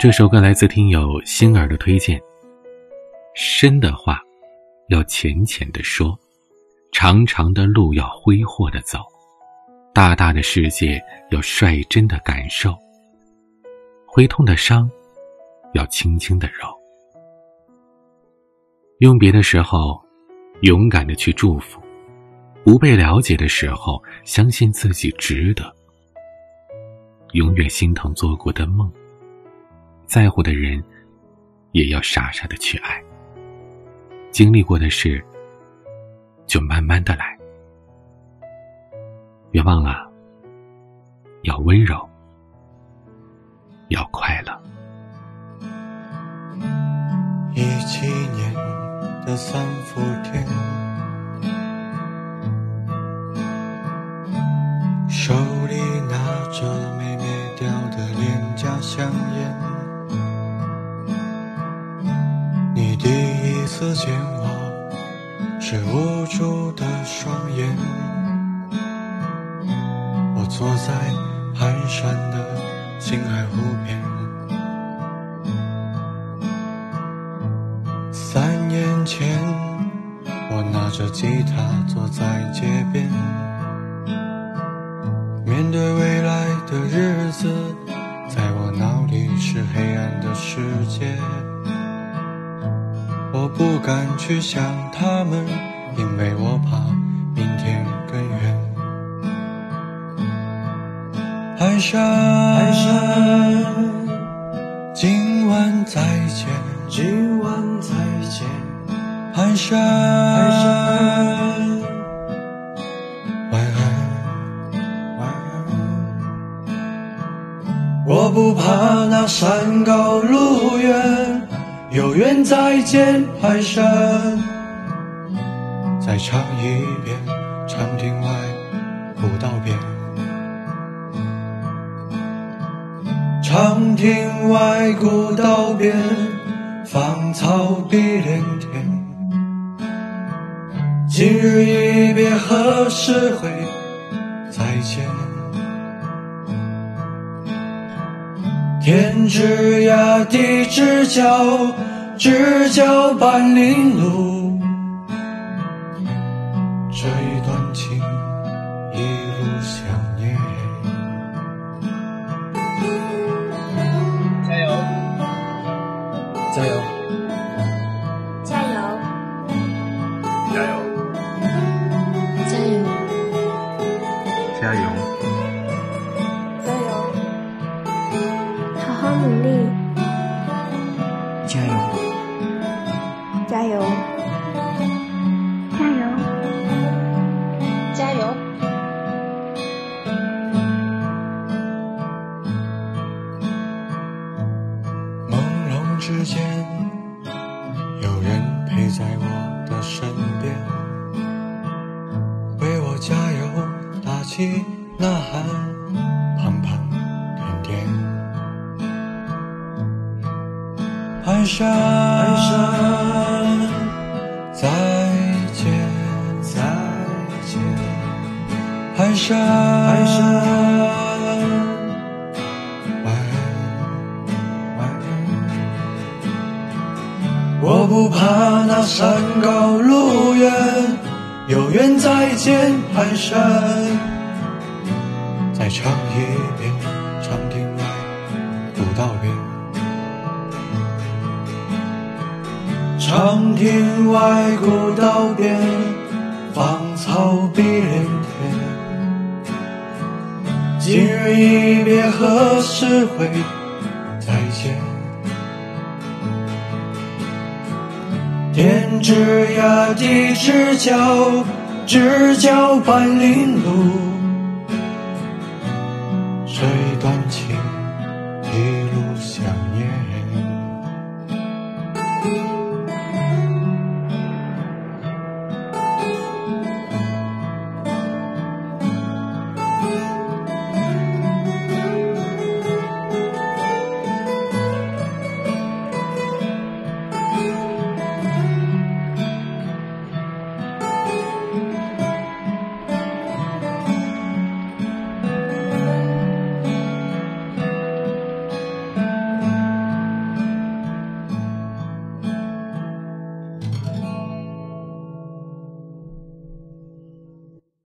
这首歌来自听友星儿的推荐。深的话，要浅浅的说；长长的路要挥霍的走；大大的世界要率真的感受；会痛的伤，要轻轻的揉。用别的时候，勇敢的去祝福；不被了解的时候，相信自己值得。永远心疼做过的梦。在乎的人，也要傻傻的去爱。经历过的事，就慢慢的来。别忘了，要温柔，要快乐。一七年的三伏天，手里拿着没灭掉的廉价香烟。你第一次见我，是无助的双眼。我坐在蹒跚的青海湖边。三年前，我拿着吉他坐在街边，面对未来的日子，在我脑里是黑暗的世界。我不敢去想他们，因为我怕明天更远。寒山，寒山，今晚再见，今晚再见。寒山，寒山，不怕那山高路远。有缘再见，蹒跚。再唱一遍长亭外，古道边。长亭外，古道边，芳草碧连天。今日一别，何时回天之涯，地之角，知交半零落。这一段情，一路想念。加油！加油！加油！加油！加油！加油！朦胧之间，有人陪在我的身边，为我加油打气呐喊，寒山，再见，再见。寒山，我不怕那山高路远，有缘再见，蹒跚。再唱一遍长亭外，古道边。长亭外，古道边，芳草碧连天。今日一别，何时会？再见。天之涯，地之角，知交半零落。谁断情？一路向。